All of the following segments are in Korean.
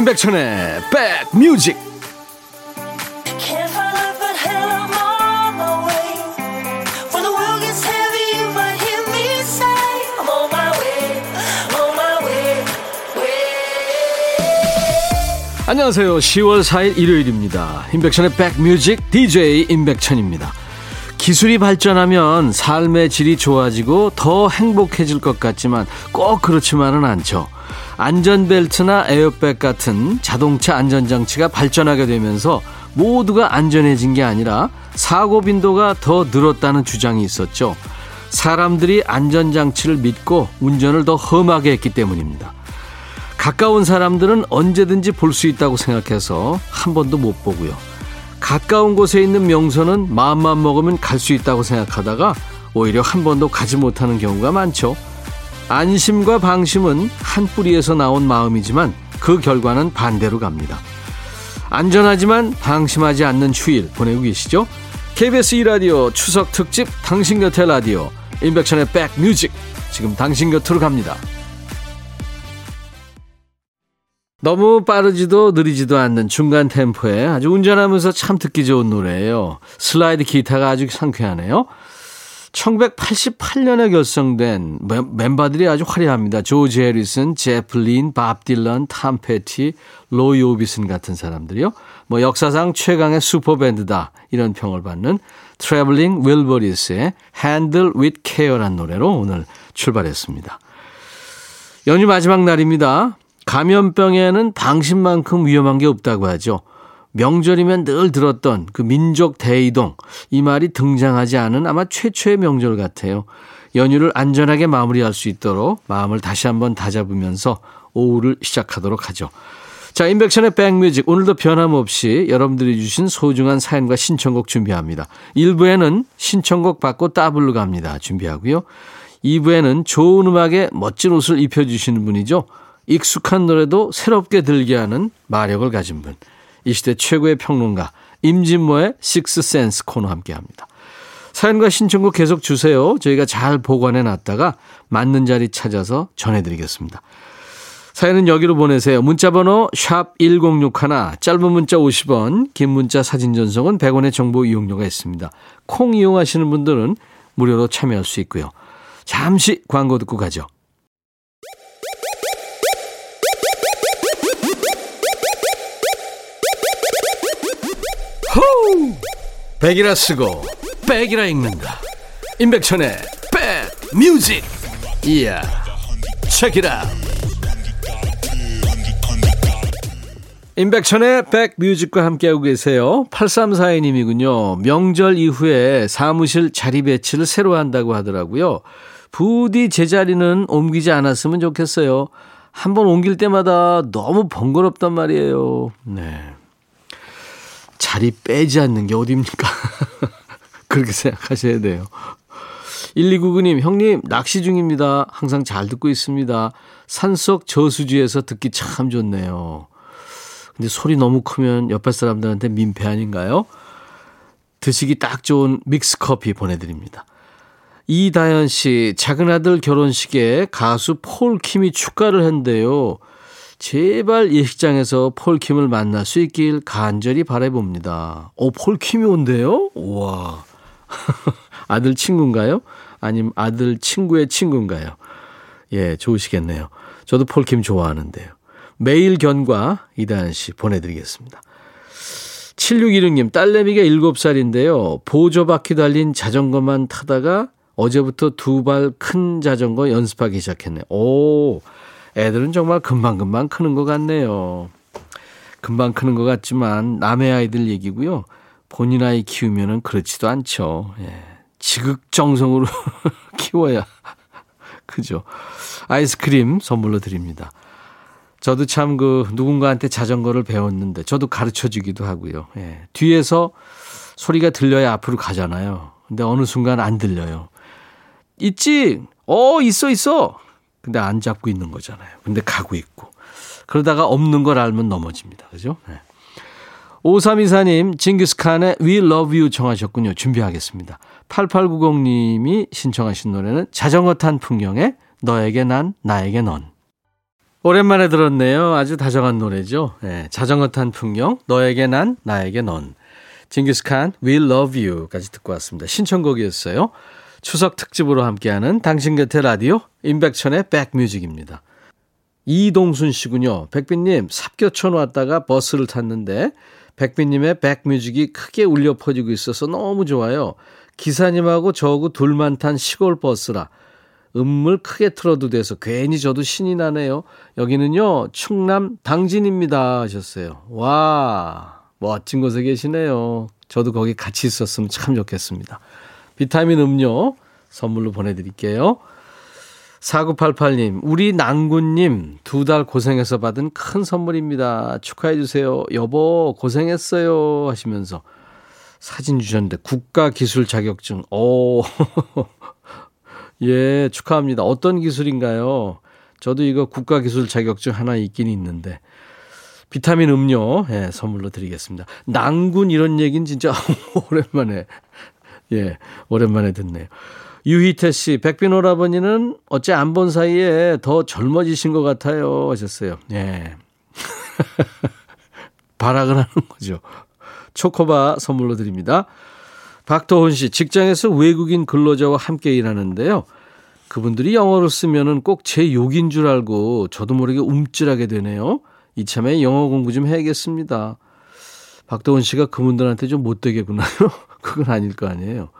임백천의 백뮤직. 안녕하세요. 10월 4일 일요일입니다. 임백천의 백뮤직 DJ 임백천입니다. 기술이 발전하면 삶의 질이 좋아지고 더 행복해질 것 같지만 꼭 그렇지만은 않죠 안전벨트나 에어백 같은 자동차 안전장치가 발전하게 되면서 모두가 안전해진 게 아니라 사고 빈도가 더 늘었다는 주장이 있었죠. 사람들이 안전장치를 믿고 운전을 더 험하게 했기 때문입니다. 가까운 사람들은 언제든지 볼 수 있다고 생각해서 한 번도 못 보고요. 가까운 곳에 있는 명소는 마음만 먹으면 갈 수 있다고 생각하다가 오히려 한 번도 가지 못하는 경우가 많죠. 안심과 방심은 한 뿌리에서 나온 마음이지만 그 결과는 반대로 갑니다. 안전하지만 방심하지 않는 휴일 보내고 계시죠? KBS 2라디오 추석 특집 당신 곁에 라디오 인백션의 백뮤직 지금 당신 곁으로 갑니다. 너무 빠르지도 느리지도 않는 중간 템포에 아주 운전하면서 참 듣기 좋은 노래예요. 슬라이드 기타가 아주 상쾌하네요. 1988년에 결성된 멤버들이 아주 화려합니다. 조지 해리슨, 제프 린, 밥 딜런, 탐 페티, 로이 오비슨 같은 사람들이요. 뭐 역사상 최강의 슈퍼밴드다 이런 평을 받는 트래블링 윌버리스의 Handle with Care란 노래로 오늘 출발했습니다. 연휴 마지막 날입니다. 감염병에는 방심만큼 위험한 게 없다고 하죠. 명절이면 늘 들었던 그 민족 대이동 이 말이 등장하지 않은 아마 최초의 명절 같아요. 연휴를 안전하게 마무리할 수 있도록 마음을 다시 한번 다잡으면서 오후를 시작하도록 하죠. 자, 인백션의 백뮤직 오늘도 변함없이 여러분들이 주신 소중한 사연과 신청곡 준비합니다. 1부에는 신청곡 받고 따블로 갑니다. 준비하고요. 2부에는 좋은 음악에 멋진 옷을 입혀주시는 분이죠. 익숙한 노래도 새롭게 들게 하는 마력을 가진 분. 이 시대 최고의 평론가 임진모의 식스센스 코너 함께합니다. 사연과 신청곡 계속 주세요. 저희가 잘 보관해 놨다가 맞는 자리 찾아서 전해드리겠습니다. 사연은 여기로 보내세요. 문자번호 샵 1061, 짧은 문자 50원, 긴 문자 사진 전송은 100원의 정보 이용료가 있습니다. 콩 이용하시는 분들은 무료로 참여할 수 있고요. 잠시 광고 듣고 가죠. 호우! 백이라 쓰고 백이라 읽는다. 임백천의 백 music. 이야. 책이라. 임백천의 백 music과 함께하고 계세요. 8342님이군요. 명절 이후에 사무실 자리 배치를 새로 한다고 하더라고요. 부디 제자리는 옮기지 않았으면 좋겠어요. 한번 옮길 때마다 너무 번거롭단 말이에요. 네. 자리 빼지 않는 게 어딥니까? 그렇게 생각하셔야 돼요. 1299님, 형님, 낚시 중입니다. 항상 잘 듣고 있습니다. 산속 저수지에서 듣기 참 좋네요. 근데 소리 너무 크면 옆에 사람들한테 민폐 아닌가요? 드시기 딱 좋은 믹스 커피 보내드립니다. 이다현 씨, 작은 아들 결혼식에 가수 폴킴이 축가를 했는데요. 제발 예식장에서 폴킴을 만날 수 있길 간절히 바라봅니다. 오, 폴킴이 온대요? 우와. 아들 친구인가요? 아니면 아들 친구의 친구인가요? 예, 좋으시겠네요. 저도 폴킴 좋아하는데요. 매일 견과 이다은 씨 보내드리겠습니다. 7616님, 딸내미가 7살인데요. 보조바퀴 달린 자전거만 타다가 어제부터 두 발 큰 자전거 연습하기 시작했네. 오, 애들은 정말 금방금방 크는 것 같네요. 금방 크는 것 같지만 남의 아이들 얘기고요. 본인 아이 키우면은 그렇지도 않죠. 예. 지극정성으로 키워야 그죠. 아이스크림 선물로 드립니다. 저도 참 그 누군가한테 자전거를 배웠는데 저도 가르쳐 주기도 하고요. 예. 뒤에서 소리가 들려야 앞으로 가잖아요. 근데 어느 순간 안 들려요. 있지? 어, 있어, 있어. 근데 안 잡고 있는 거잖아요. 근데 가고 있고. 그러다가 없는 걸 알면 넘어집니다. 그죠? 네. 5324님, 징기스칸의 We Love You 청하셨군요. 준비하겠습니다. 8890님이 신청하신 노래는 자전거 탄 풍경에 너에게 난, 나에게 넌. 오랜만에 들었네요. 아주 다정한 노래죠. 네, 자전거 탄 풍경, 너에게 난, 나에게 넌. 징기스칸, We Love You까지 듣고 왔습니다. 신청곡이었어요. 추석 특집으로 함께하는 당신 곁에 라디오, 임백천의 백뮤직입니다. 이동순 씨군요. 백빈님, 삽교촌 왔다가 버스를 탔는데, 백빈님의 백뮤직이 크게 울려 퍼지고 있어서 너무 좋아요. 기사님하고 저하고 둘만 탄 시골 버스라. 음물 크게 틀어도 돼서 괜히 저도 신이 나네요. 여기는요, 충남 당진입니다. 하셨어요. 와, 멋진 곳에 계시네요. 저도 거기 같이 있었으면 참 좋겠습니다. 비타민 음료 선물로 보내드릴게요. 4988님, 우리 낭군님 두 달 고생해서 받은 큰 선물입니다. 축하해주세요. 여보, 고생했어요. 하시면서 사진 주셨는데 국가기술 자격증. 오, 예, 축하합니다. 어떤 기술인가요? 저도 이거 국가기술 자격증 하나 있긴 있는데. 비타민 음료, 예, 선물로 드리겠습니다. 낭군 이런 얘기는 진짜 오랜만에, 예, 오랜만에 듣네요. 유희태 씨, 백빈 오라버니는 어째 안 본 사이에 더 젊어지신 것 같아요. 하셨어요. 예. 발악을 하는 거죠. 초코바 선물로 드립니다. 박도훈 씨, 직장에서 외국인 근로자와 함께 일하는데요. 그분들이 영어를 쓰면은 꼭 제 욕인 줄 알고 저도 모르게 움찔하게 되네요. 이참에 영어 공부 좀 해야겠습니다. 박도훈 씨가 그분들한테 좀 못되겠구나요? 그건 아닐 거 아니에요.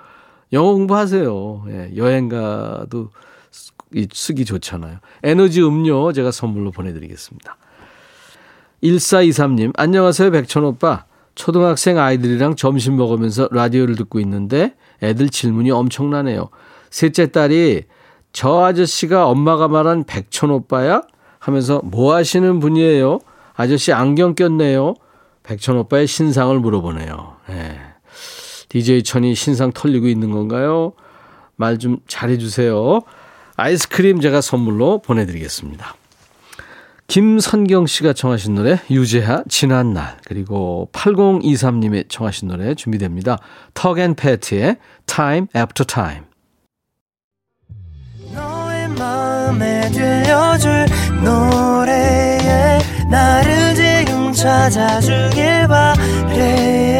영어 공부하세요. 예, 여행 가도 쓰기 좋잖아요. 에너지 음료 제가 선물로 보내드리겠습니다. 1423님, 안녕하세요, 백천오빠. 초등학생 아이들이랑 점심 먹으면서 라디오를 듣고 있는데 애들 질문이 엄청나네요. 셋째 딸이 저 아저씨가 엄마가 말한 백천 오빠야? 하면서 뭐 하시는 분이에요? 아저씨 안경 꼈네요. 백천 오빠의 신상을 물어보네요. 네. DJ 천이 신상 털리고 있는 건가요? 말 좀 잘해주세요. 아이스크림 제가 선물로 보내드리겠습니다. 김선경 씨가 청하신 노래 유재하 지난 날 그리고 8023님의 청하신 노래 준비됩니다. 턱앤 패트의 Time After Time 마음에 들려줄 노래에 나를 지금 찾아주길 바래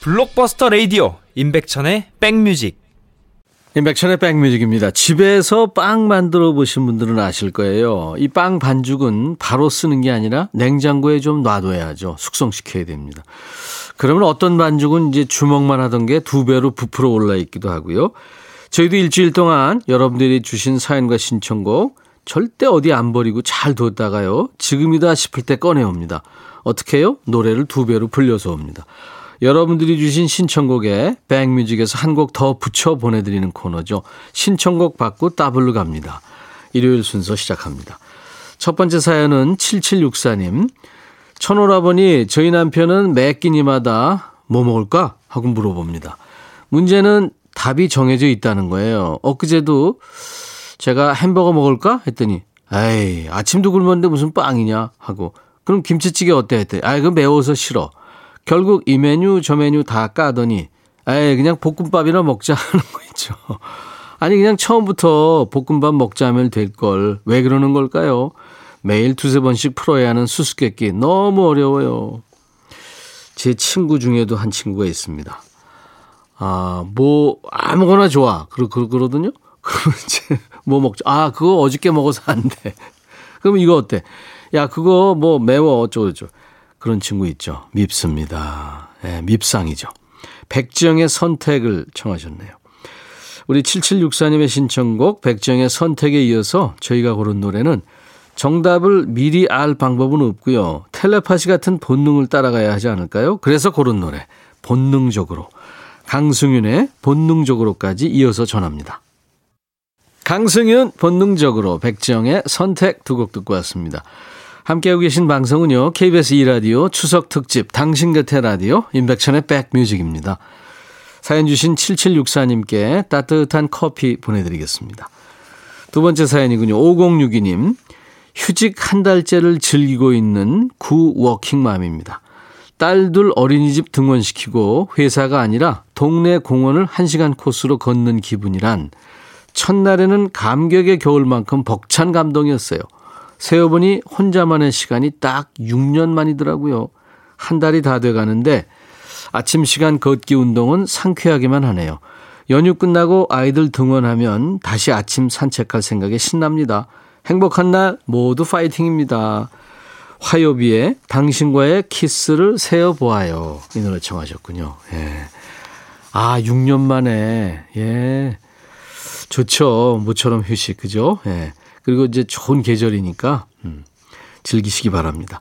블록버스터 레이디오 임백천의 백뮤직 임백천의 백뮤직입니다. 집에서 빵 만들어 보신 분들은 아실 거예요. 이 빵 반죽은 바로 쓰는 게 아니라 냉장고에 좀 놔둬야죠. 숙성시켜야 됩니다. 그러면 어떤 반죽은 이제 주먹만 하던 게 두 배로 부풀어 올라 있기도 하고요. 저희도 일주일 동안 여러분들이 주신 사연과 신청곡 절대 어디 안 버리고 잘 뒀다가요. 지금이다 싶을 때 꺼내옵니다. 어떻게 해요? 노래를 두 배로 불려서 옵니다. 여러분들이 주신 신청곡에 백뮤직에서 한 곡 더 붙여 보내드리는 코너죠. 신청곡 받고 따블로 갑니다. 일요일 순서 시작합니다. 첫 번째 사연은 7764님. 천오라버니 저희 남편은 매 끼니마다 뭐 먹을까? 하고 물어봅니다. 문제는 답이 정해져 있다는 거예요. 엊그제도 제가 햄버거 먹을까? 했더니 에이 아침도 굶었는데 무슨 빵이냐? 하고 그럼 김치찌개 어때? 했더니 아이 그 매워서 싫어. 결국 이 메뉴 저 메뉴 다 까더니 에이 그냥 볶음밥이나 먹자 하는 거 있죠. 아니 그냥 처음부터 볶음밥 먹자면 될 걸 왜 그러는 걸까요? 매일 두세 번씩 풀어야 하는 수수께끼 너무 어려워요. 제 친구 중에도 한 친구가 있습니다. 아, 뭐 아무거나 좋아. 그러, 그러 그러거든요. 그럼 이제 뭐 먹죠? 아, 그거 어저께 먹어서 안 돼. 그럼 이거 어때? 야, 그거 뭐 매워 어쩌고저쩌고. 그런 친구 있죠. 밉습니다. 예, 밉상이죠. 백지영의 선택을 청하셨네요. 우리 7764님의 신청곡 백지영의 선택에 이어서 저희가 고른 노래는 정답을 미리 알 방법은 없고요. 텔레파시 같은 본능을 따라가야 하지 않을까요? 그래서 고른 노래 본능적으로 강승윤의 본능적으로까지 이어서 전합니다. 강승윤 본능적으로 백지영의 선택 두 곡 듣고 왔습니다. 함께하고 계신 방송은요. KBS 2라디오 추석 특집 당신 곁에 라디오 임백천의 백뮤직입니다. 사연 주신 7764님께 따뜻한 커피 보내드리겠습니다. 두 번째 사연이군요. 5062님. 휴직 한 달째를 즐기고 있는 구 워킹맘입니다. 딸 둘 어린이집 등원시키고 회사가 아니라 동네 공원을 1시간 코스로 걷는 기분이란 첫날에는 감격의 겨울 만큼 벅찬 감동이었어요. 세어보니 혼자만의 시간이 딱 6년 만이더라고요. 한 달이 다 돼가는데 아침 시간 걷기 운동은 상쾌하기만 하네요. 연휴 끝나고 아이들 등원하면 다시 아침 산책할 생각에 신납니다. 행복한 날 모두 파이팅입니다. 화요비에 당신과의 키스를 세어 보아요. 이 노래 청하셨군요. 예. 아, 6년 만에, 예. 좋죠. 모처럼 휴식, 그죠? 예. 그리고 이제 좋은 계절이니까, 음, 즐기시기 바랍니다.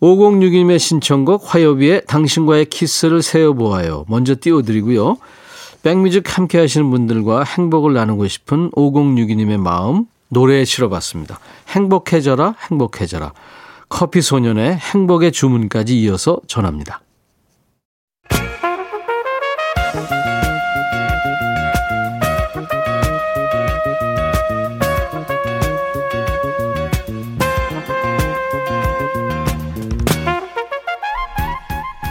5062님의 신청곡 화요비에 당신과의 키스를 세어보아요. 먼저 띄워드리고요. 백뮤직 함께 하시는 분들과 행복을 나누고 싶은 5062님의 마음 노래에 실어봤습니다. 행복해져라 행복해져라. 커피 소년의 행복의 주문까지 이어서 전합니다.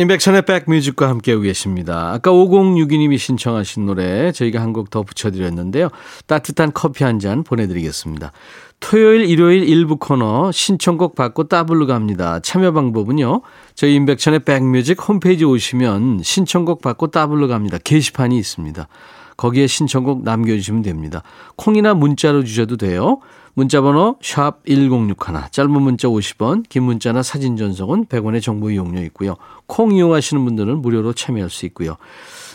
임백천의 백뮤직과 함께하고 계십니다. 아까 5062님이 신청하신 노래 저희가 한 곡 더 붙여드렸는데요. 따뜻한 커피 한 잔 보내드리겠습니다. 토요일, 일요일 일부 코너 신청곡 받고 따블로 갑니다. 참여 방법은요. 저희 임백천의 백뮤직 홈페이지 오시면 신청곡 받고 따블로 갑니다. 게시판이 있습니다. 거기에 신청곡 남겨주시면 됩니다. 콩이나 문자로 주셔도 돼요. 문자번호 샵 1061, 짧은 문자 50원, 긴 문자나 사진 전송은 100원의 정보 이용료 있고요. 콩 이용하시는 분들은 무료로 참여할 수 있고요.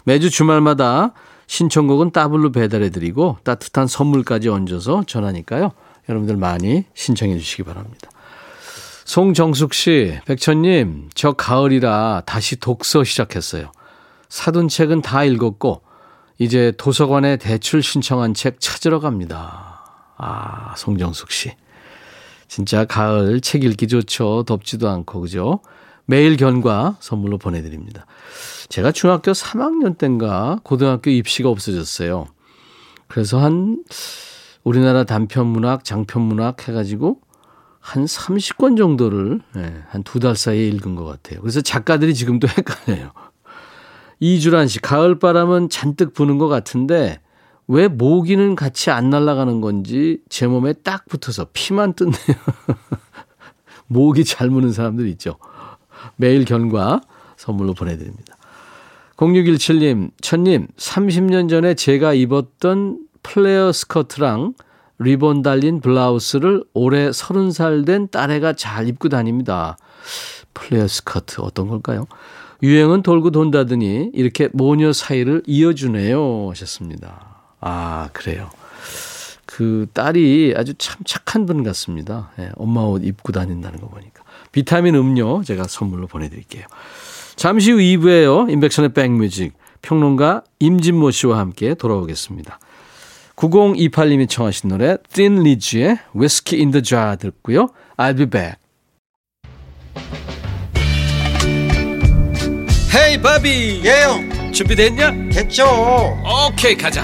매주 주말마다 신청곡은 따블로 배달해드리고 따뜻한 선물까지 얹어서 전하니까요. 여러분들 많이 신청해 주시기 바랍니다. 송정숙 씨, 백천님, 저 가을이라 다시 독서 시작했어요. 사둔 책은 다 읽었고, 이제 도서관에 대출 신청한 책 찾으러 갑니다. 아, 송정숙 씨. 진짜 가을 책 읽기 좋죠. 덥지도 않고, 그죠? 매일 견과 선물로 보내드립니다. 제가 중학교 3학년 때인가 고등학교 입시가 없어졌어요. 그래서 한 우리나라 단편 문학, 장편 문학 해가지고 한 30권 정도를 네, 한두 달 사이에 읽은 것 같아요. 그래서 작가들이 지금도 헷갈려요. 이주란 씨, 가을바람은 잔뜩 부는 것 같은데 왜 모기는 같이 안 날아가는 건지 제 몸에 딱 붙어서 피만 뜯네요. 모기 잘 무는 사람들 있죠. 매일 견과 선물로 보내드립니다. 0617님, 천님, 30년 전에 제가 입었던 플레어 스커트랑 리본 달린 블라우스를 올해 30살 된 딸애가 잘 입고 다닙니다. 플레어 스커트 어떤 걸까요? 유행은 돌고 돈다더니 이렇게 모녀 사이를 이어주네요 하셨습니다. 아 그래요. 그 딸이 아주 참 착한 분 같습니다. 예, 엄마 옷 입고 다닌다는 거 보니까. 비타민 음료 제가 선물로 보내드릴게요. 잠시 후 2부에요. 인백션의 백뮤직 평론가 임진모 씨와 함께 돌아오겠습니다. 9028님이 청하신 노래 Thin Lizzy의 Whiskey in the Jar 듣고요. I'll be back. 헤이 바비 예영 준비됐냐? 됐죠 오케이 가자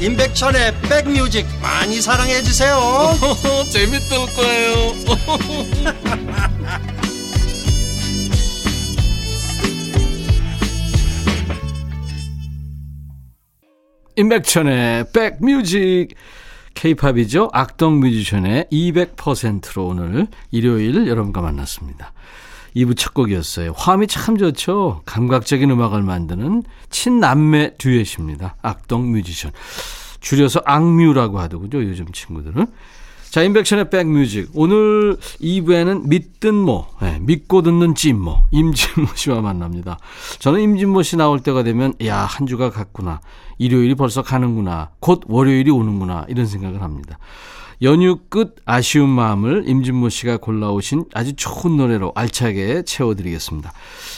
임백천의 백뮤직 많이 사랑해 주세요 재밌을 거예요 임백천의 백뮤직 케이팝이죠. 악동 뮤지션의 200%로 오늘 일요일 여러분과 만났습니다. 2부 첫 곡이었어요. 화음이 참 좋죠. 감각적인 음악을 만드는 친남매 듀엣입니다. 악동 뮤지션. 줄여서 악뮤라고 하더군요. 요즘 친구들은. 자, 인백션의 백뮤직. 오늘 2부에는 믿든 뭐, 네, 믿고 듣는 찐모, 임진모 씨와 만납니다. 저는 임진모 씨 나올 때가 되면, 야, 한 주가 갔구나. 일요일이 벌써 가는구나. 곧 월요일이 오는구나. 이런 생각을 합니다. 연휴 끝 아쉬운 마음을 임진모 씨가 골라오신 아주 좋은 노래로 알차게 채워드리겠습니다.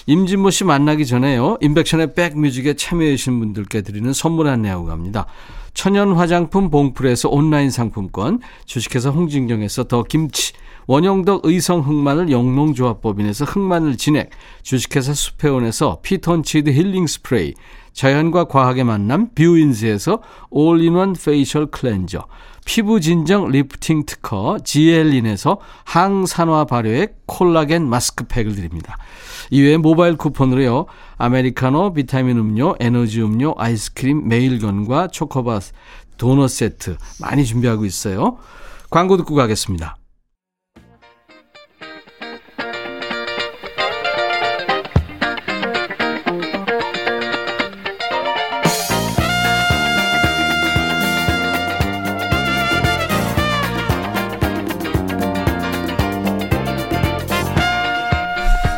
임진모 씨 만나기 전에요. 인백션의 백뮤직에 참여해주신 분들께 드리는 선물 안내하고 갑니다. 천연 화장품 봉풀에서 온라인 상품권, 주식회사 홍진경에서 더 김치, 원형덕 의성 흑마늘 영농조합법인에서 흑마늘 진액, 주식회사 수페온에서 피톤치드 힐링 스프레이, 자연과 과학의 만남 뷰인즈에서 all-in-one facial cleanser, 피부 진정 리프팅 특허 지엘린에서 항산화 발효액 콜라겐 마스크팩을 드립니다. 이외에 모바일 쿠폰으로요. 아메리카노, 비타민 음료, 에너지 음료, 아이스크림, 매일견과 초코바 도넛 세트 많이 준비하고 있어요. 광고 듣고 가겠습니다.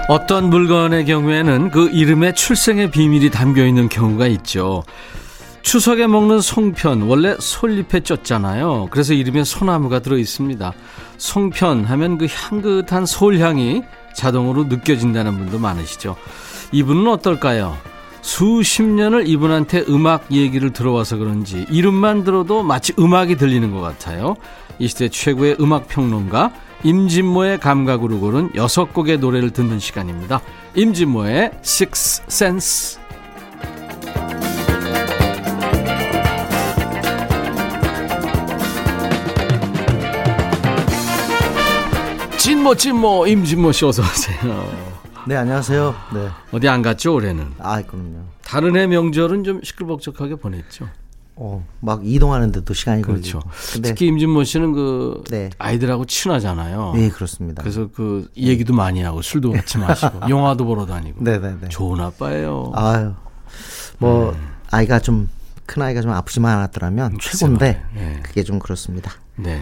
어떤 물건의 경우에는 그 이름에 출생의 비밀이 담겨 있는 경우가 있죠. 추석에 먹는 송편 원래 솔잎에 쪘잖아요. 그래서 이름에 소나무가 들어 있습니다. 송편 하면 그 향긋한 솔향이 자동으로 느껴진다는 분도 많으시죠. 이분은 어떨까요? 수십 년을 이분한테 음악 얘기를 들어와서 그런지 이름만 들어도 마치 음악이 들리는 것 같아요. 이 시대 최고의 음악 평론가 임진모의 감각으로 고른 여섯 곡의 노래를 듣는 시간입니다. 임진모의 Six Sense. 진모 진모 임진모 씨 어서 오세요. 네 안녕하세요. 네 어디 안 갔죠 올해는? 아 그럼요. 다른 해 명절은 좀 시끌벅적하게 보냈죠. 어, 막 이동하는데도 시간이 그렇죠. 걸리고. 특히 임진모 씨는 그 네. 아이들하고 친하잖아요. 네 그렇습니다. 그래서 그 얘기도 많이 하고 술도 같이 마시고 영화도 보러 다니고. 네 네 네. 좋은 아빠예요. 아유 뭐 네. 아이가 좀 큰 아이가 좀 아프지만 않았더라면 최고인데 네. 그게 좀 그렇습니다. 네.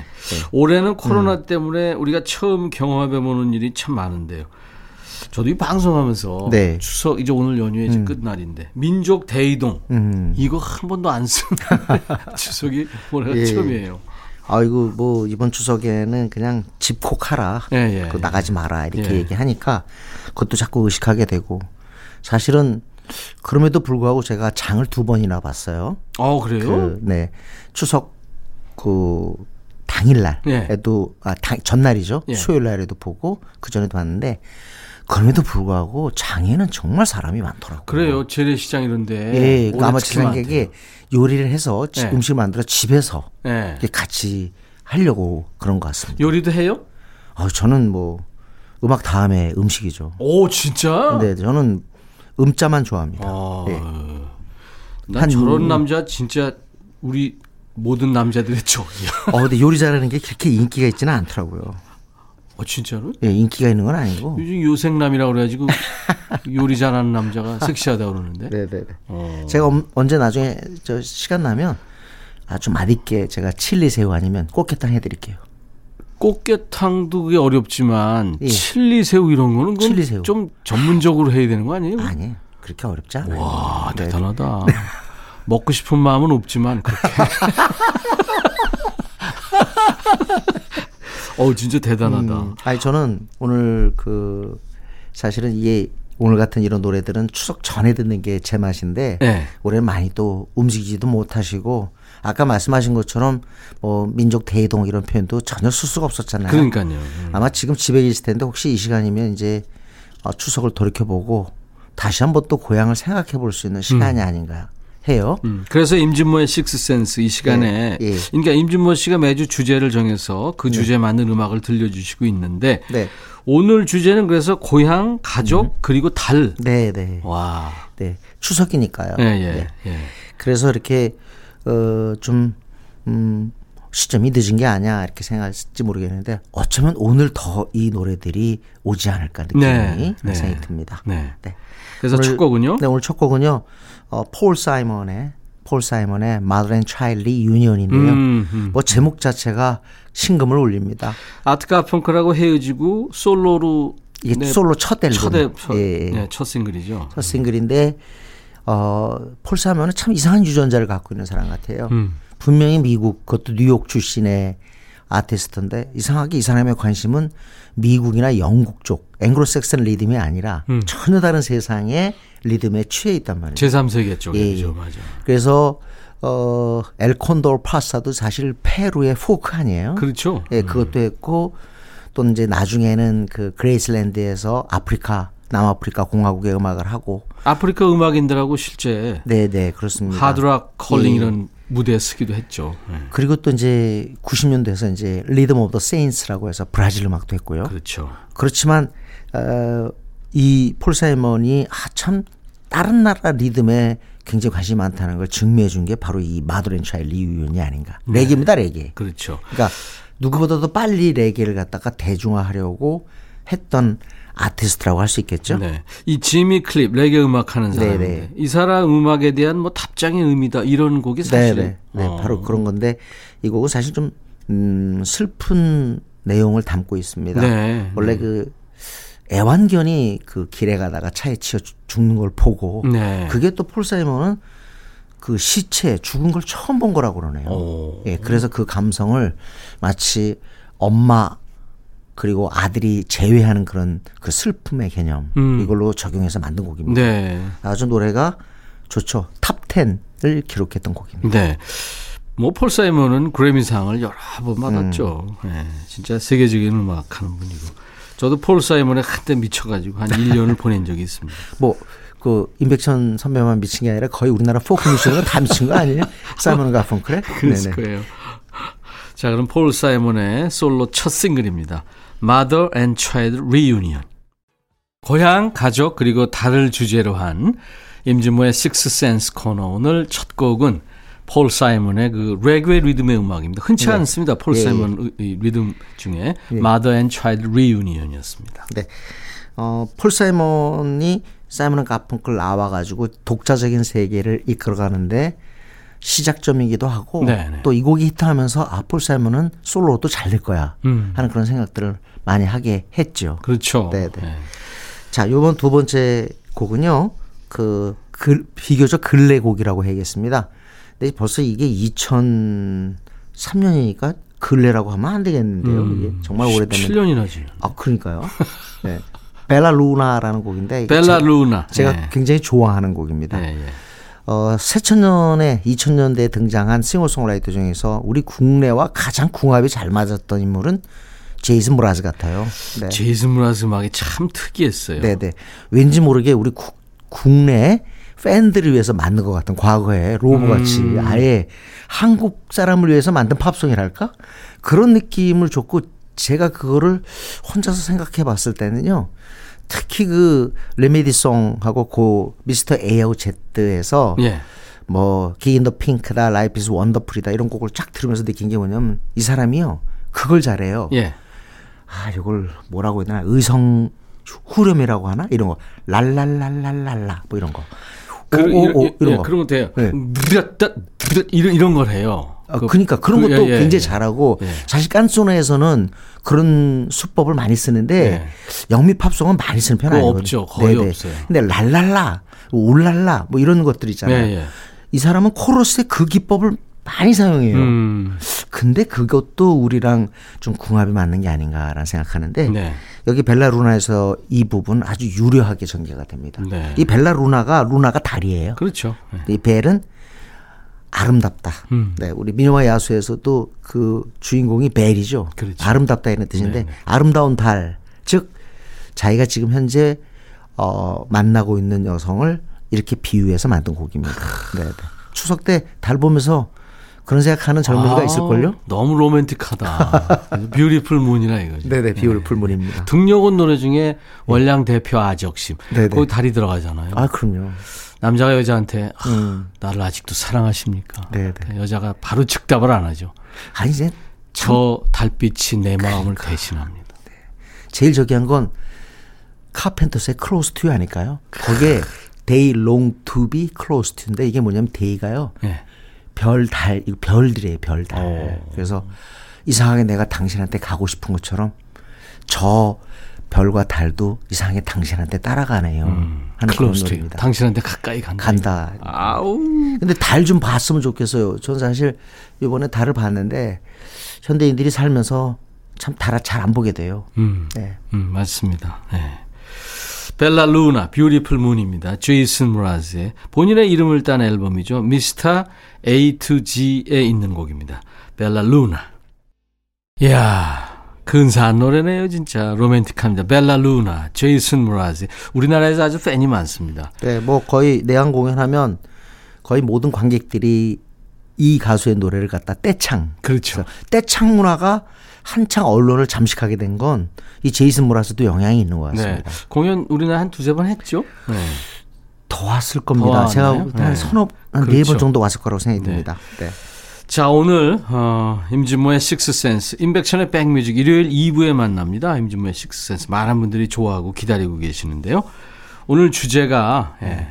올해는 코로나 음. 때문에 우리가 처음 경험해 보는 일이 참 많은데요. 저도 이 방송하면서 네. 음. 추석 이제 오늘 연휴의 이제 끝날인데 민족 대이동 음. 이거 한 번도 안 쓴 추석이 올해가 예. 처음이에요. 아이고 뭐 이번 추석에는 그냥 집콕하라, 예, 예, 그 예. 나가지 마라 이렇게 예. 얘기하니까 그것도 자꾸 의식하게 되고 사실은 그럼에도 불구하고 제가 장을 두 번이나 봤어요. 어 그래요? 그, 네. 추석 그 당일날에도 아 당, 전날이죠. 예. 수요일날에도 보고 그 전에도 봤는데 그럼에도 불구하고 장에는 정말 사람이 많더라고요. 그래요. 재래시장 이런데. 예, 그 아마 특히 지상객이 요리를 해서 지- 예. 음식을 만들어 집에서. 이렇게 같이 하려고 그런 것 같습니다. 요리도 해요? 아, 저는 뭐 음악 다음에 음식이죠. 오 진짜? 근데 저는 음자만 좋아합니다. 아, 예. 난 한- 저런 남자 진짜 우리 모든 남자들의 적이야. 어, 근데 요리 잘하는 게 그렇게 인기가 있지는 않더라고요. 어 진짜로? 예, 인기가 있는 건 아니고. 요즘 요생남이라고 그래가지고 요리 잘하는 남자가 섹시하다 그러는데. 네네네. 어. 제가 엄- 언제 나중에 저 시간 나면 아주 맛있게 제가 칠리 새우 아니면 꽃게탕 해드릴게요. 꽃게탕도 그게 어렵지만 예. 칠리 새우 이런 거는 그건 칠리 새우. 좀 전문적으로 해야 되는 거 아니에요? 아니 그렇게 어렵지 않아요. 와 네. 대단하다. 먹고 싶은 마음은 없지만 그렇게. 어 진짜 대단하다. 음, 아니 저는 오늘 그 사실은 이게 오늘 같은 이런 노래들은 추석 전에 듣는 게 제 맛인데 네. 올해 많이 또 움직이지도 못하시고 아까 말씀하신 것처럼 뭐 민족 대이동 이런 표현도 전혀 쓸 수가 없었잖아요. 그러니까요. 음. 아마 지금 집에 계실 텐데 혹시 이 시간이면 이제 어, 추석을 돌이켜보고 다시 한번 또 고향을 생각해 볼 수 있는 시간이 아닌가 해요. 음, 그래서 임진모의 식스센스 이 시간에 예, 예. 그러니까 임진모 씨가 매주 주제를 정해서 그 주제에 맞는 음악을 들려주시고 있는데 네. 오늘 주제는 그래서 고향, 가족 그리고 달. 네, 네. 와. 네. 추석이니까요. 예, 예, 네. 예. 그래서 이렇게 어좀 음, 시점이 늦은 게 아니야 이렇게 생각할지 모르겠는데 어쩌면 오늘 더 이 노래들이 오지 않을까 느낌이 네, 네. 생각이 듭니다. 네. 네. 그래서 오늘- 첫 곡은요? 네, 오늘 첫 곡은요. 어, 폴 사이먼의 폴 사이먼의 Mother and Child Reunion인데요. 음, 음. 뭐 제목 자체가 심금을 울립니다. 아트 가펑크라고 헤어지고 솔로로 이게 네, 솔로 첫 앨범. 첫, 앨- 첫, 예, 예. 네, 첫 싱글이죠. 첫 싱글인데 어, 폴 사이먼은 참 이상한 유전자를 갖고 있는 사람 같아요. 음. 분명히 미국 그것도 뉴욕 출신의 아티스트인데 이상하게 이 사람의 관심은 미국이나 영국 쪽 앵글로색슨 리듬이 아니라 음. 전혀 다른 세상의 리듬에 취해 있단 말이에요. 제3세계 쪽에 예, 예. 맞아. 그래서 어 El Condor Pasa도 사실 페루의 포크 아니에요. 그렇죠. 예, 그것도 했고 또 이제 나중에는 그 Graceland에서 아프리카 남아프리카 공화국의 음악을 하고 아프리카 음악인들하고 실제 네, 네, 그렇습니다. Hard Rock Calling 예. 이런 무대에 서기도 했죠. 네. 그리고 또 이제 90년대에서 이제 Rhythm of the Saints라고 해서 브라질 음악도 했고요. 그렇죠. 그렇지만 어, 이 폴 사이먼이 아, 참 다른 나라 리듬에 굉장히 관심이 많다는 걸 증명해 준 게 바로 이 Mother and Child Reunion이 아닌가. 레게입니다, 레게. 그렇죠. 그러니까 누구보다도 빨리 레게를 갖다가 대중화하려고 했던 아티스트라고 할 수 있겠죠. 네. 이 지미 클리프 레게 음악 하는 사람인데 네, 네. 이 사람 음악에 대한 뭐 답장의 의미다 이런 곡이 네, 사실 네, 네, 어. 바로 그런 건데 이 곡은 사실 좀 음, 슬픈 내용을 담고 있습니다. 네. 원래 그 애완견이 그 길에 가다가 차에 치여 죽- 죽는 걸 보고 네. 그게 또 폴 사이먼은 그 시체 죽은 걸 처음 본 거라고 그러네요. 오. 예, 그래서 그 감성을 마치 엄마 그리고 아들이 재회하는 그런 그 슬픔의 개념 음. 이걸로 적용해서 만든 곡입니다. 네. 아주 노래가 좋죠. top 10을 기록했던 곡입니다. 네. 뭐폴 사이먼은 그래미상을 여러 번 받았죠. 음. 네, 진짜 세계적인 음악 하는 분이고. 저도 폴 사이먼에 한때 미쳐가지고 한 1년을 보낸 적이 있습니다. 뭐 그 임백천 선배만 미친 게 아니라 거의 우리나라 포크 뮤지션은 다 미친 거 아니에요? 사이먼 가펑클에? 그랬을 거예요. 자, 그럼 폴 사이먼의 솔로 첫 싱글입니다. Mother and Child Reunion. 고향, 가족, 그리고 달을 주제로 한 임진모의 Sense 코너. 오늘 첫 곡은 폴 사이먼의 그 레게 리듬의 음악입니다. 흔치 네. 않습니다. 폴 예, 사이먼 의- 이 리듬 중에 Mother and Child Reunion이었습니다. 네. 어, 폴 사이먼이 사이먼 가펑클 나와 가지고 독자적인 세계를 이끌어 가는데 시작점이기도 하고 네, 네. 또이 곡이 히트하면서 아, 폴 사이먼은 솔로도 잘될 거야 음. 하는 그런 생각들을 많이 하게 했죠. 그렇죠. 네, 네. 자, 요번 두 번째 곡은요. 그 글, 비교적 근래 곡이라고 해야겠습니다. 근데 벌써 이게 2003년이니까 근래라고 하면 안 되겠는데요. 음. 이게 정말 오래됐는데. 7년이나 지 아, 그러니까요. 네. 벨라 루나라는 곡인데 벨라 제- 루나. 제가 네. 굉장히 좋아하는 곡입니다. 네, 예. 어, 새천년에 2000년대에 등장한 싱어송라이터 중에서 우리 국내와 가장 궁합이 잘 맞았던 인물은 제이슨 브라즈 같아요. 네. 제이슨 무라즈 음악이 참 특이했어요. 네네. 왠지 모르게 우리 국, 국내 팬들을 위해서 만든 것 같은 과거에 로보같이 음. 아예 한국 사람을 위해서 만든 팝송이랄까? 그런 느낌을 줬고 제가 그거를 혼자서 생각해 봤을 때는요. 특히 그 Remedy 송하고 그 미스터 A하고 Z에서 예. 뭐 기인더 핑크다, 라이프 이즈 원더풀이다 이런 곡을 쫙 들으면서 느낀 게 뭐냐면 이 사람이요. 그걸 잘해요. 예. 아, 이걸 뭐라고 해야 되나? 의성 후렴이라고 하나? 이런 거. 랄랄랄랄랄라. 뭐 이런 거. 그, 오, 오, 오, 이런, 이런 예, 거. 그런 거 돼요. 네. 느렸다, 느렸, 이런, 이런 걸 해요. 아, 그 러니까 그런 그, 것도 예, 예, 굉장히 예. 잘하고 예. 사실 깐소네에서는 그런 수법을 많이 쓰는데 예. 영미 팝송은 많이 쓰는 편 아니거든요. 없죠. 거의 없어요. 근데 랄랄라, 울랄라 뭐 이런 것들 있잖아요. 예, 예. 이 사람은 코러스의 그 기법을 많이 사용해요. 음, 근데 그것도 우리랑 좀 궁합이 맞는 게 아닌가라는 생각하는데 네. 여기 벨라 루나에서 이 부분 아주 유려하게 전개가 됩니다. 네. 이 벨라 루나가 루나가 달이에요. 그렇죠. 예. 이 벨은 아름답다. 음. 네, 우리 민요와 야수에서도 그 주인공이 벨이죠. 그렇죠. 아름답다 이런 뜻인데 네네. 아름다운 달, 즉 자기가 지금 현재 어, 만나고 있는 여성을 이렇게 비유해서 만든 곡입니다. 네, 네. 추석 때 달 보면서 그런 생각하는 젊은이가 아, 있을걸요? 너무 로맨틱하다. 뷰티풀 문이라 이거죠. 네네, 비율 불문입니다. 등려군 노래 중에 월량 대표 아적심. 네네. 거기 다리 들어가잖아요. 아, 그럼요. 남자가 여자한테 아, 음. 나를 아직도 사랑하십니까? 네네. 여자가 바로 즉답을 안 하죠. 아니, 이제 저 달빛이 내 마음을 대신합니다. 제일 저기 한 건 카펜터스의 to You 아닐까요? 거기에 long to be close to인데 이게 뭐냐면 day가요. 예. 별, 달, 이거 별들이에요, 별, 달. 어. 그래서 이상하게 내가 당신한테 가고 싶은 것처럼 저 별과 달도 이상하게 당신한테 따라가네요. 하는 그런 노래입니다. 당신한테 가까이 간다. 간다. 아우. 근데 달 좀 봤으면 좋겠어요. 전 사실 이번에 달을 봤는데 현대인들이 살면서 참 달을 잘 안 보게 돼요. 음. 네. 음, 맞습니다. 네. Bella Luna, Beautiful Moon입니다. 제이슨 무라즈의 본인의 이름을 딴 앨범이죠. Mr. A to Z에 있는 곡입니다. Bella Luna. 이야, 근사한 노래네요, 진짜. 로맨틱합니다. Bella Luna, 제이슨 무라즈. 우리나라에서 아주 팬이 많습니다. 네, 뭐 거의 내한 공연하면 거의 모든 관객들이 이 가수의 노래를 갖다 떼창. 그렇죠. 떼창 문화가 한창 언론을 잠식하게 된 건 이 제이슨 무라스도 영향이 있는 것 네. 같습니다. 공연 우리나라 한 두세 번 했죠? 네. 더 왔을 겁니다. 더 제가? 한 네. 서너 한네 그렇죠. 번 정도 왔을 거라고 생각이 듭니다. 네. 자, 오늘, 어, 임진모의 식스센스, 임백천의 백뮤직 일요일 2부에 만납니다. 임진모의 식스센스. 많은 분들이 좋아하고 기다리고 계시는데요. 오늘 주제가, 예,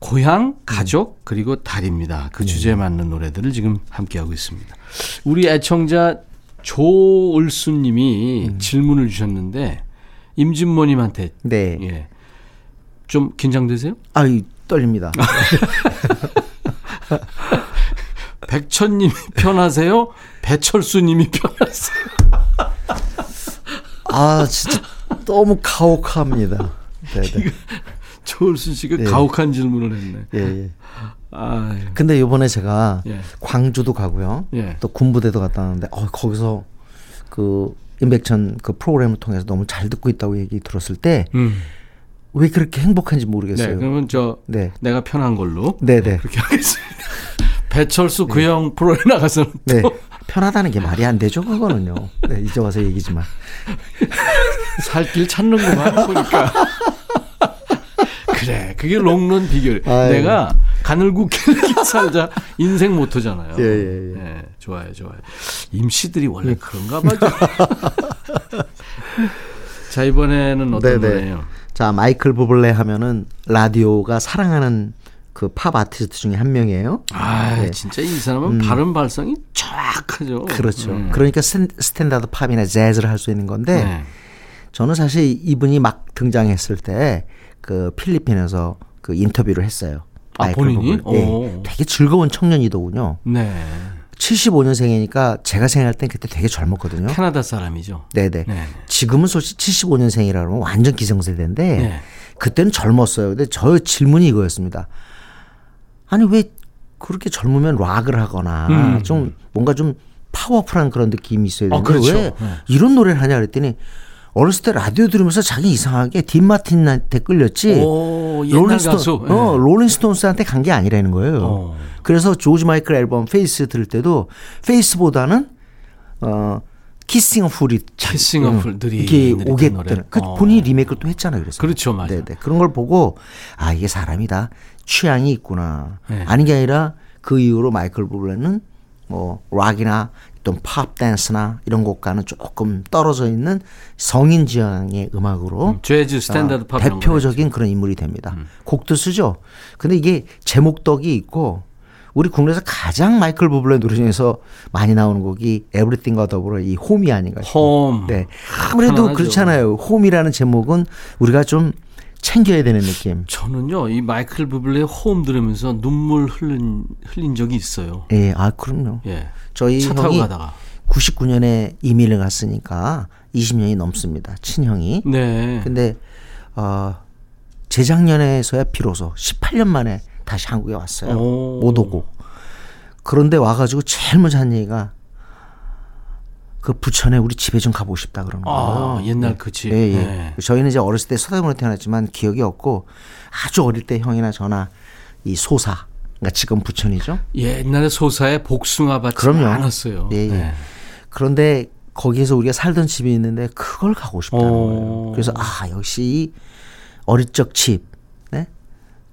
고향, 가족, 그리고 달입니다. 그 주제에 맞는 노래들을 지금 함께하고 있습니다. 우리 애청자 조을수 님이 질문을 주셨는데, 임진모님한테, 네. 예, 좀 긴장되세요? 아이 떨립니다. 백천님이 편하세요? 배철수님이 편하세요? 아 진짜 너무 가혹합니다. 네, 네. 조을수 씨가 예. 가혹한 질문을 했네. 예, 예. 아, 근데 이번에 제가 예. 광주도 가고요. 예. 또 군부대도 갔다 왔는데 어, 거기서 그 임백천 그 프로그램을 통해서 너무 잘 듣고 있다고 얘기 들었을 때왜 음. 그렇게 행복한지 네, 모르겠어요. 그러면 저 네. 내가 편한 걸로 네, 네. 그렇게 하겠습니다. 배철수 그형 프로에 나가서는 네. 또 편하다는 게 말이 안 되죠, 그거는요. 네, 이제 와서 얘기지만. 살길 찾는구만 보니까. 그래, 그게 롱런 비결. 아유. 내가 가늘고 길게 살자 인생 모토잖아요. 예, 예, 예. 네, 좋아요, 좋아요. 임씨들이 원래 그런가 봐죠. 자 이번에는 어떤 네네. 노래예요? 자, 마이클 부블레 하면은 라디오가 사랑하는 그 팝 아티스트 중에 한 명이에요. 아, 네. 진짜 이 사람은 발음 발성이 정확하죠. 그렇죠. 음. 그러니까 스탠- 스탠다드 팝이나 재즈를 할 수 있는 건데 네. 저는 사실 이분이 막 등장했을 때 그 필리핀에서 그 인터뷰를 했어요. 아, 본인이? 오. 되게 즐거운 청년이더군요. 네. 75년생이니까 제가 생각할 땐 그때 되게 젊었거든요. 캐나다 사람이죠. 네네. 네. 지금은 솔직히 75년생이라 그러면 완전 기성세대인데 네. 그때는 젊었어요. 근데 저 질문이 이거였습니다. 아니 왜 그렇게 젊으면 락을 하거나 음. 좀 뭔가 좀 파워풀한 그런 느낌이 있어야 아, 되는데 그렇죠. 왜 네. 이런 노래를 하냐 그랬더니 어렸을 때 라디오 들으면서 자기 이상하게 딘 마틴한테 끌렸지. 오. 예. 어, 네. 롤링스톤스한테 간 게 아니라는 거예요. 어. 그래서 조지 마이클 앨범 Faith 들을 때도 Faith보다는 어 Kissing 리 Kissing 이렇게 느릿한 오겠다는 노래. 그 어. 본인이 리메이크를 또 했잖아요. 그래서 그렇죠, 맞아요. 네네 그런 걸 보고 아 이게 사람이 다 취향이 있구나 네. 아닌 게 아니라 그 이후로 마이클 부블레는 뭐 락이나 또 팝 댄스나 이런 것과는 조금 떨어져 있는 성인 지향의 음악으로 음, 재즈 스탠다드 아, 팝 대표적인 그런 인물이 됩니다. 음. 곡도 쓰죠. 근데 이게 제목덕이 있고 우리 국내에서 가장 마이클 부블레 노래 중에서 많이 나오는 곡이 Everything과 더불어 이 Home이 아닌가 싶어요. 홈. 네. 아무래도 편안하죠. 그렇잖아요. 홈이라는 제목은 우리가 좀 챙겨야 되는 느낌. 저는요 이 마이클 부블레의 홈 들으면서 눈물 흘린 흘린 적이 있어요. 예, 아 그럼요. 예. 저희 차 타고 가다가. 99년에 이민을 갔으니까 20년이 넘습니다. 친형이. 네. 근데 어 재작년에서야 비로소 18년 만에 다시 한국에 왔어요. 오. 못 오고. 그런데 와가지고 제일 먼저 한 얘기가 그 부천에 우리 집에 좀 가보고 싶다 그러는 거예요. 아, 옛날 그 집. 예, 예. 네. 저희는 이제 어렸을 때 서대문에 태어났지만 기억이 없고 아주 어릴 때 형이나 저나 이 소사 그러니까 지금 부천이죠. 옛날에 소사에 복숭아밭이 그럼요. 많았어요. 예, 예. 네. 그런데 거기에서 우리가 살던 집이 있는데 그걸 가고 싶다는 오. 거예요. 그래서 아 역시 이 어릴 적 집, 네?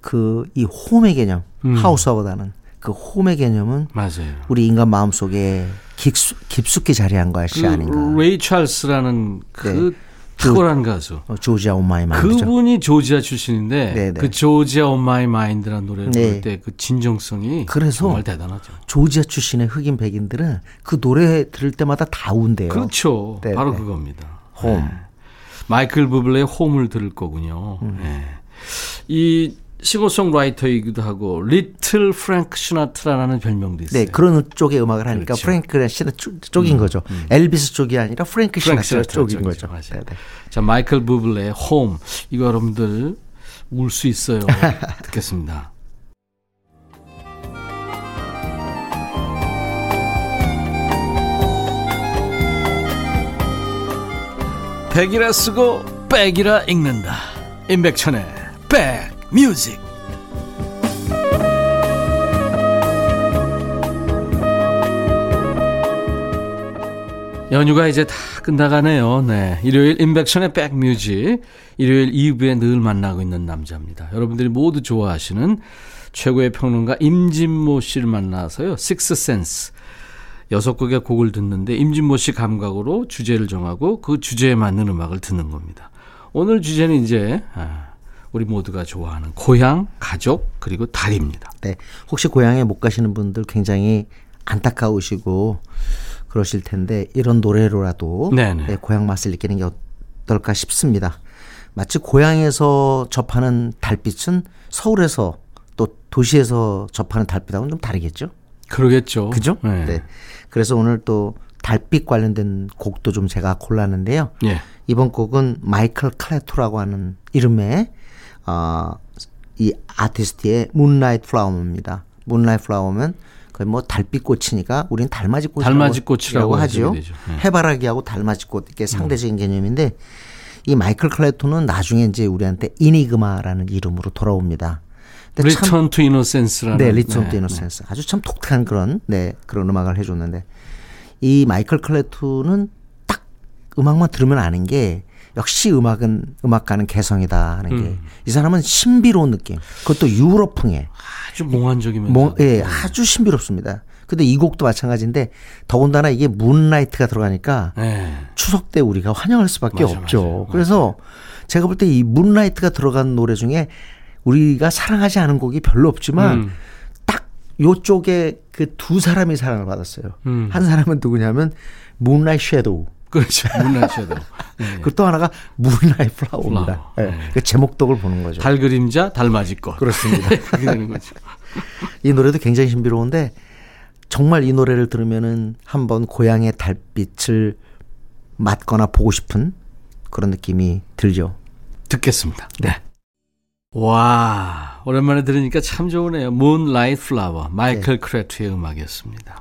그 이 홈의 개념, 음. 하우스보다는 그 Home의 개념은 맞아요. 우리 인간 마음 속에 깊숙, 깊숙이 자리한 것이 그 아닌가. 레이 찰스라는 그 네. 탁월한 가수. 어, Georgia on My Mind죠. 그분이 조지아 출신인데 네, 네. 그 Georgia on My Mind라는 노래를 네. 부를 때 그 진정성이 그래서 정말 대단하죠. 조지아 출신의 흑인 백인들은 그 노래 들을 때마다 다 운대요. 그렇죠. 네, 바로 네. 그겁니다. 홈. 네. 마이클 부블레의 Home을 들을 거군요. 음. 네. 이 싱어송라이터이기도 하고 Little 프랭크 시나트라라는 별명도 있어요. 네, 그런 쪽의 음악을 하니까 그렇죠. 프랭크 시나 쪽인 거죠. 엘비스 쪽이 아니라 프랭크 프랭크 시나트라 쪽인. 거죠. 네, 네. 자, 마이클 부블레의 홈. 이거 여러분들 울 수 있어요. 듣겠습니다. 백이라 쓰고 백이라 읽는다. 임백천의 백 뮤직. 연휴가 이제 다 끝나가네요. 네. 일요일 인백션의 백뮤직. 일요일 2부에 늘 만나고 있는 남자입니다. 여러분들이 모두 좋아하시는 최고의 평론가 임진모 씨를 만나서요. 식스센스. 여섯 곡의 곡을 듣는데 임진모 씨 감각으로 주제를 정하고 그 주제에 맞는 음악을 듣는 겁니다. 오늘 주제는 이제 아, 우리 모두가 좋아하는 고향, 가족 그리고 달입니다. 네. 혹시 고향에 못 가시는 분들 굉장히 안타까우시고 그러실 텐데 이런 노래로라도 네네. 네, 고향 맛을 느끼는 게 어떨까 싶습니다. 마치 고향에서 접하는 달빛은 서울에서 또 도시에서 접하는 달빛하고는 좀 다르겠죠. 그러겠죠. 그죠? 네. 그래서 오늘 또 달빛 관련된 곡도 좀 제가 골랐는데요. 예. 이번 곡은 마이클 크레투라고 하는 이름의 어, 이 아티스트의 Moonlight Flower입니다. Moonlight Flower면 거의 뭐 달빛꽃이니까 우리는 달맞이 꽃이라고 달맞이 꽃이라고 하죠. 네. 해바라기하고 달맞이 꽃 이게 상대적인 개념인데 이 마이클 크레투는 나중에 이제 우리한테 이니그마라는 이름으로 돌아옵니다. Return to Innocence라는 네, Return 네, to Innocence. 아주 참 독특한 그런 네, 그런 음악을 해 줬는데 이 마이클 크레투는 딱 음악만 들으면 아는 게 역시 음악은 음악가는 개성이다 하는 게 이 사람은 신비로운 느낌. 그것도 유럽풍의 아주 몽환적이면서 뭐, 예, 아주 신비롭습니다. 근데 이 곡도 마찬가지인데 더군다나 이게 Moonlight가 들어가니까 네. 추석 때 우리가 환영할 수밖에 맞아, 없죠. 맞아요. 그래서 제가 볼 때 이 Moonlight가 들어간 노래 중에 우리가 사랑하지 않은 곡이 별로 없지만 음. 딱 요쪽에 그 두 사람이 사랑을 받았어요. 음. 한 사람은 누구냐면 Moonlight Shadow. 그렇죠. Moonlight Shadow 네. 그 또 하나가 Moonlight Flower입니다. Flower. 예, 네. 그 제목덕을 보는 거죠. 달 그림자 달맞이 꽃. 그렇습니다. 그렇게 되는 거죠. 이 노래도 굉장히 신비로운데 정말 이 노래를 들으면은 한번 고향의 달빛을 맞거나 보고 싶은 그런 느낌이 들죠. 듣겠습니다. 네. 와, 오랜만에 들으니까 참 좋으네요. Moonlight Flower, 마이클 크레트의 음악이었습니다.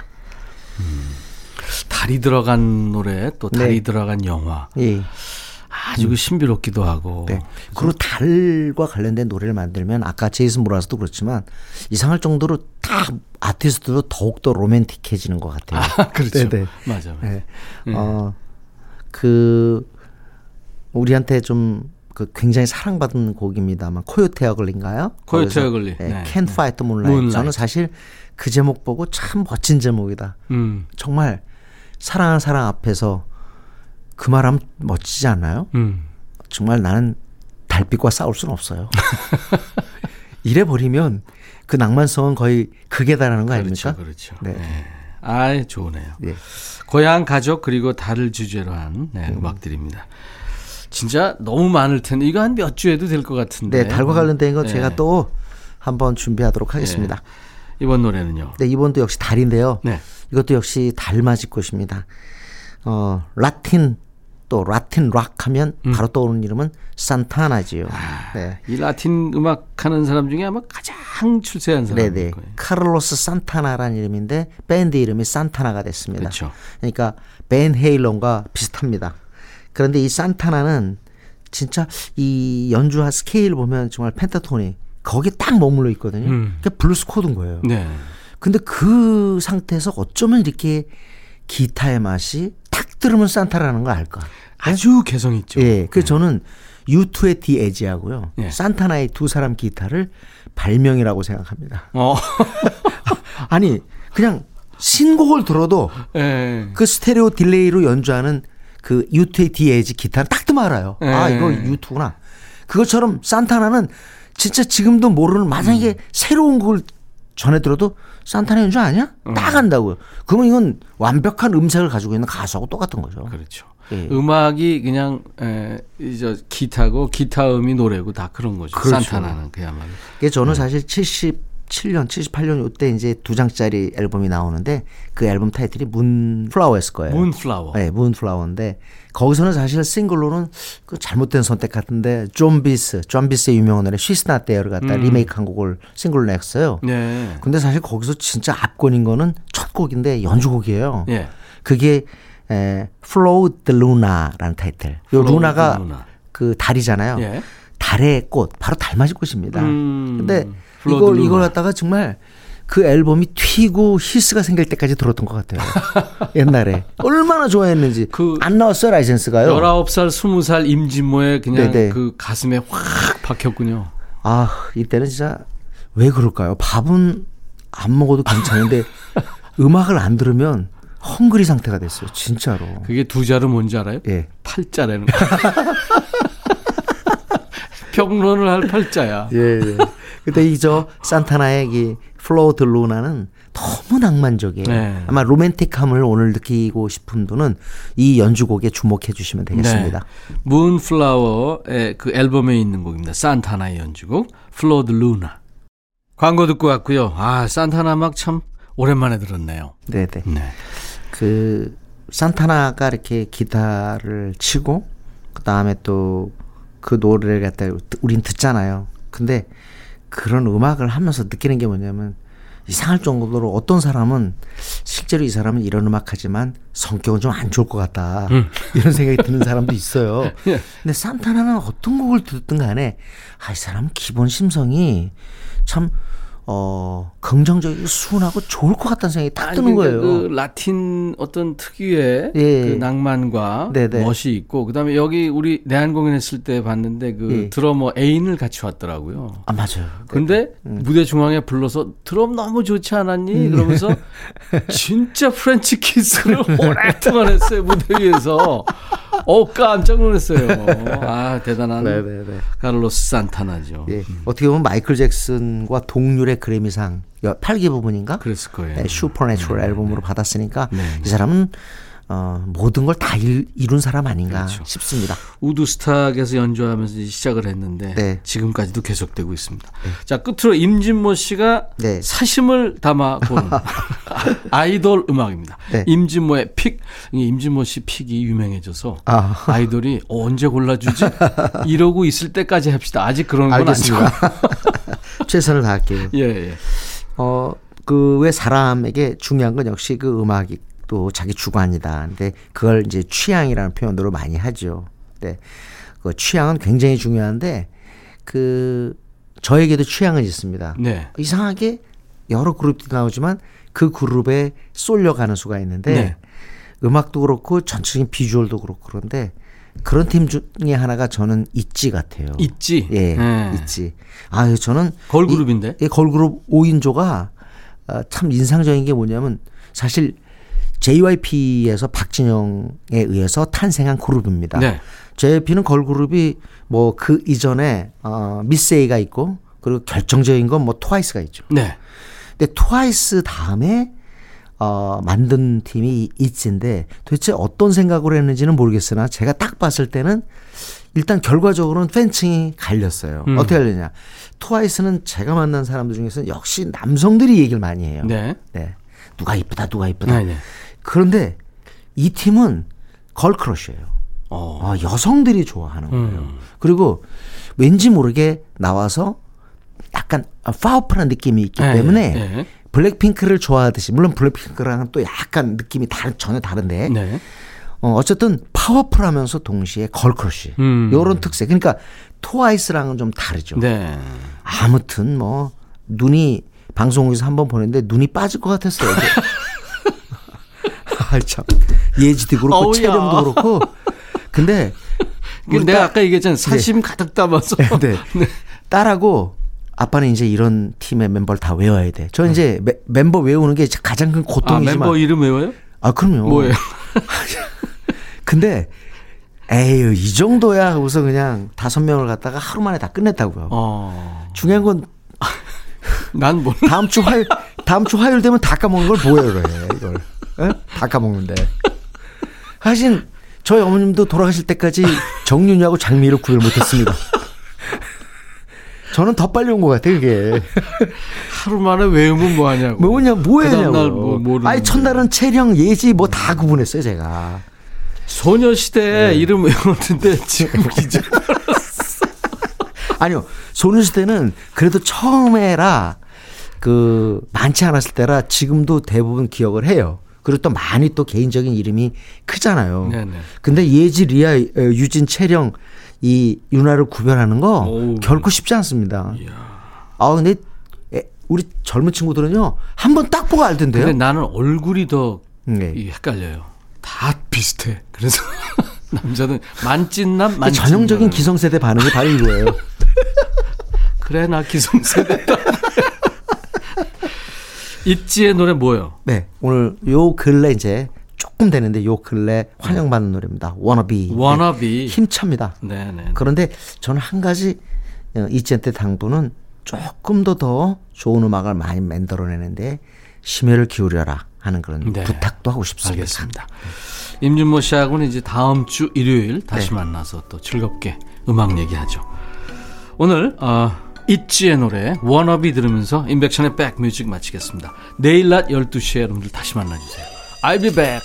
음, 달이 들어간 노래, 또 달이 네. 들어간 영화. 예. 아주 그 신비롭기도 하고. 네. 그리고 달과 관련된 노래를 만들면 아까 제이슨 모라스도 그렇지만 이상할 정도로 다 아티스트도 더욱더 로맨틱해지는 것 같아요. 아, 그렇죠. 네네. 맞아. 맞아. 네. 어, 그, 우리한테 좀, 그 굉장히 사랑받은 곡입니다만, 코요테 어글린가요? 코요테 어글리. 네. 네. The Moonlight. Moonlight. 저는 사실 그 제목 보고 참 멋진 제목이다. 음, 정말 사랑하는 사람 앞에서 그 말하면 멋지지 않나요? 음. 정말 나는 달빛과 싸울 수는 없어요. 이래 버리면 그 낭만성은 거의 극에 달하는 거 그렇죠, 아닙니까? 그렇죠. 네. 네. 아, 좋네요. 예. 고향 가족 그리고 달을 주제로 한 네, 음악들입니다. 진짜 너무 많을 텐데 이거 한 몇 주 해도 될 것 같은데. 네, 달과 관련된 거 네. 제가 또 한번 준비하도록 하겠습니다. 이번 노래는요. 네, 이번도 역시 달인데요. 네. 이것도 역시 달맞이 꽃입니다. 어, 라틴 또 라틴 락 하면 음. 바로 떠오르는 이름은 산타나지요. 아, 네. 이 라틴 음악 하는 사람 중에 아마 가장 출세한 사람일 네네. 거예요. 카를로스 산타나라는 이름인데 밴드 이름이 산타나가 됐습니다. 그렇죠. 그러니까 밴 헤일런과 비슷합니다. 그런데 이 산타나는 진짜 이 연주한 스케일 보면 정말 pentatonic 거기에 딱 머물러 있거든요. 음. 그게 블루스 코드인 거예요. 네. 근데 그 상태에서 어쩌면 이렇게 기타의 맛이 탁 들으면 산타나라는 걸 알까? 아주 개성 있죠. 예. 그래서 저는 U2의 디 에지하고요. 예. 산타나의 두 사람 기타를 발명이라고 생각합니다. 어. 아니, 그냥 신곡을 들어도 예. 그 스테레오 delay로 연주하는 그 U2의 디 에지 기타는 딱 뜨면 알아요. 아, 예. 이거 U2구나. 그것처럼 산타나는 진짜 지금도 모르는 만약에 음. 새로운 곡을 전해 들어도 산타나 연주 아니야? 음. 딱 안다고요. 그러면 이건 완벽한 음색을 가지고 있는 가수하고 똑같은 거죠. 그렇죠. 예. 음악이 그냥 에, 이저 기타고 기타 음이 노래고 다 그런 거죠. 그렇죠. 산타나는 그야말로. 그게 저는 네. 사실 77년, 78년 이때 이제 두 장짜리 앨범이 나오는데 그 앨범 타이틀이 Moonflower였을 거예요. Moonflower. 네, Moonflower인데 거기서는 사실 싱글로는 그 잘못된 선택 같은데 좀비스, 좀비스의 유명한 노래 She's Not There를 갖다 리메이크한 곡을 싱글로 냈어요. 음. 네. 근데 사실 거기서 진짜 압권인 거는 첫 곡인데 연주곡이에요. 예. 그게 에, Flor d'Luna라는 타이틀. 요 Luna가 Luna. 그 달이잖아요. 예. 달의 꽃, 바로 달맞이 꽃입니다. 음, 근데 이걸 이걸. 갖다가 정말 그 앨범이 튀고 히스가 생길 때까지 들었던 것 같아요. 옛날에 얼마나 좋아했는지. 그 안 나왔어요 라이센스가요. 19살, 20살 임진모의 그냥 네네. 그 가슴에 확 박혔군요. 아 이때는 진짜 왜 그럴까요? 밥은 안 먹어도 괜찮은데 음악을 안 들으면 헝그리 상태가 됐어요. 진짜로. 그게 두 자로 뭔지 알아요? 예. 팔자라는 거. 평론을 할 팔자야. 예, 예. 근데 이저 산타나의 이 Flor d'Luna는 너무 낭만적이에요. 네. 아마 로맨틱함을 오늘 느끼고 싶은 분은 이 연주곡에 주목해 주시면 되겠습니다. 네. Moonflower의 그 앨범에 있는 곡입니다. 산타나의 연주곡 Flor d'Luna. 광고 듣고 왔고요. 아 산타나 음악 참 오랜만에 들었네요. 네, 네. 네. 그 산타나가 이렇게 기타를 치고 그다음에 또 그 노래를 갖다 우린 듣잖아요. 근데 그런 음악을 하면서 느끼는 게 뭐냐면 이상할 정도로 어떤 사람은 실제로 이 사람은 이런 음악 하지만 성격은 좀 안 좋을 것 같다. 이런 생각이 드는 사람도 있어요. 예. 근데 산타나는 어떤 곡을 듣든 간에 아, 이 사람은 기본 심성이 참 어, 긍정적이고 순하고 좋을 것 같다는 생각이 딱 아니, 드는 그러니까 거예요. 그 라틴 어떤 특유의 예. 그 낭만과 네네. 멋이 있고 그다음에 여기 우리 내한 공연 했을 때 봤는데 그 예. 드러머 애인을 같이 왔더라고요. 아, 맞아요. 근데 음. 무대 중앙에 불러서 드럼 너무 좋지 않았니? 그러면서 진짜 프렌치 키스를 오랫동안 했어요 무대 위에서. 어 깜짝 놀랐어요. 아 대단한 네네네. 카를로스 산타나죠. 예. 어떻게 보면 마이클 잭슨과 동률의 그래미상 8개 부문인가? 그랬을 거예요. 네, Supernatural 앨범으로 받았으니까 네. 이 사람은 어, 모든 걸 다 이룬 사람 아닌가 그렇죠. 싶습니다. 우드스탁에서 연주하면서 시작을 했는데 네. 지금까지도 계속되고 있습니다. 자 끝으로 임진모 씨가 네. 사심을 담아 보는 아이돌 음악입니다. 네. 임진모의 pick, 이 임진모 씨 픽이 유명해져서 아. 아이돌이 어, 언제 골라주지? 이러고 있을 때까지 합시다. 아직 그런 건 아니고. 최선을 다할게요. 예, 예. 어, 그 왜 사람에게 중요한 건 역시 그 음악이 또 자기 주관이다. 근데 그걸 이제 취향이라는 표현으로 많이 하죠. 네. 그 취향은 굉장히 중요한데 그 저에게도 취향은 있습니다. 네. 이상하게 여러 그룹들이 나오지만 그 그룹에 쏠려가는 수가 있는데 네. 음악도 그렇고 전체적인 비주얼도 그렇고 그런데 그런 팀 중에 하나가 저는 있지 같아요. 있지. 예, 예. 있지. 아, 저는 걸그룹인데? 이, 이 걸그룹 5인조가 아, 참 인상적인 게 뭐냐면 사실 JYP에서 박진영에 의해서 탄생한 그룹입니다. 네. JYP는 걸그룹이 뭐 그 이전에 어, 미스에이가 있고 그리고 결정적인 건 뭐 트와이스가 있죠. 네. 근데 트와이스 다음에 어, 만든 팀이 있지인데 도대체 어떤 생각으로 했는지는 모르겠으나 제가 딱 봤을 때는 일단 결과적으로는 팬층이 갈렸어요. 음. 어떻게 갈렸냐. 트와이스는 제가 만난 사람들 중에서는 역시 남성들이 얘기를 많이 해요. 네. 네. 누가 이쁘다, 누가 이쁘다. 네, 네. 그런데 이 팀은 걸크러쉬예요. 어. 아, 여성들이 좋아하는 거예요. 음. 그리고 왠지 모르게 나와서 약간 파워풀한 느낌이 있기 네, 때문에 네. 블랙핑크를 좋아하듯이 물론 블랙핑크랑은 또 약간 느낌이 다, 전혀 다른데 네. 어, 어쨌든 파워풀하면서 동시에 girl crush 음. 요런 특색 그러니까 트와이스랑은 좀 다르죠. 네. 아무튼 뭐 눈이 방송국에서 한 번 보냈는데 눈이 빠질 것 같았어요. 아, 참. 예지도 그렇고. 체력도 그렇고. 근데 내가 딸- 아까 얘기했잖아요. 사심 가득 담아서. 네. 딸하고 아빠는 이제 이런 팀의 멤버를 다 외워야 돼. 저 이제 메- 멤버 외우는 게 가장 큰 아, 고통이지만. 멤버 이름 외워요? 아, 그럼요. 뭐예요? 근데 에휴 이 정도야 하고서 그냥 다섯 명을 갖다가 하루 만에 다 끝냈다고요. 어. 중요한 건 난 뭐. 다음 주 화요일 다음 주 화요일 되면 다 까먹는 걸 뭐예요, 그래 이걸 에? 다 까먹는데. 사실 저희 어머님도 돌아가실 때까지 정윤이하고 장미를 구별 못했습니다. 저는 더 빨리 온 것 같아 그게. 하루 만에 외우면 뭐 하냐고. 뭐냐 그 뭐해냐고. 다음날 뭐 모르는 아니 첫날은 체령 예지 뭐 다 구분했어요 제가. 소녀시대 네. 이름 외웠는데 지금 기자. 아니요 소녀시대는 그래도 처음에라 그 많지 않았을 때라 지금도 대부분 기억을 해요. 그리고 또 많이 또 개인적인 이름이 크잖아요. 네네. 근데 예지, 리아, 어, 유진, 채령 이 윤화를 구별하는 거 오우. 결코 쉽지 않습니다. 아 근데 에, 우리 젊은 친구들은요 한 번 딱 보고 알던데요. 근데 나는 얼굴이 더 네. 헷갈려요. 다 비슷해. 그래서 남자는 만찢남 그 만찢남. 전형적인 기성세대 반응이 바로 이거예요. 그래 나 기성세대다. 있지의 노래 뭐요? 네, 오늘 요 근래 이제 조금 되는데 요 근래 환영받는 노래입니다. 워너비. 워너비. 힘찹니다. 네 네. 그런데 저는 한 가지 어, 이지한테 당부는 조금 더 더 좋은 음악을 많이 만들어내는데 심혈을 기울여라 하는 그런 네. 부탁도 하고 싶습니다. 알겠습니다. 임준모 씨하고는 이제 다음 주 일요일 다시 네. 만나서 또 즐겁게 음악 얘기하죠. 오늘 어, 있지의 노래 워너비 들으면서 인백션의 백뮤직 마치겠습니다. 내일 낮 12시에 여러분들 다시 만나주세요. I'll be back.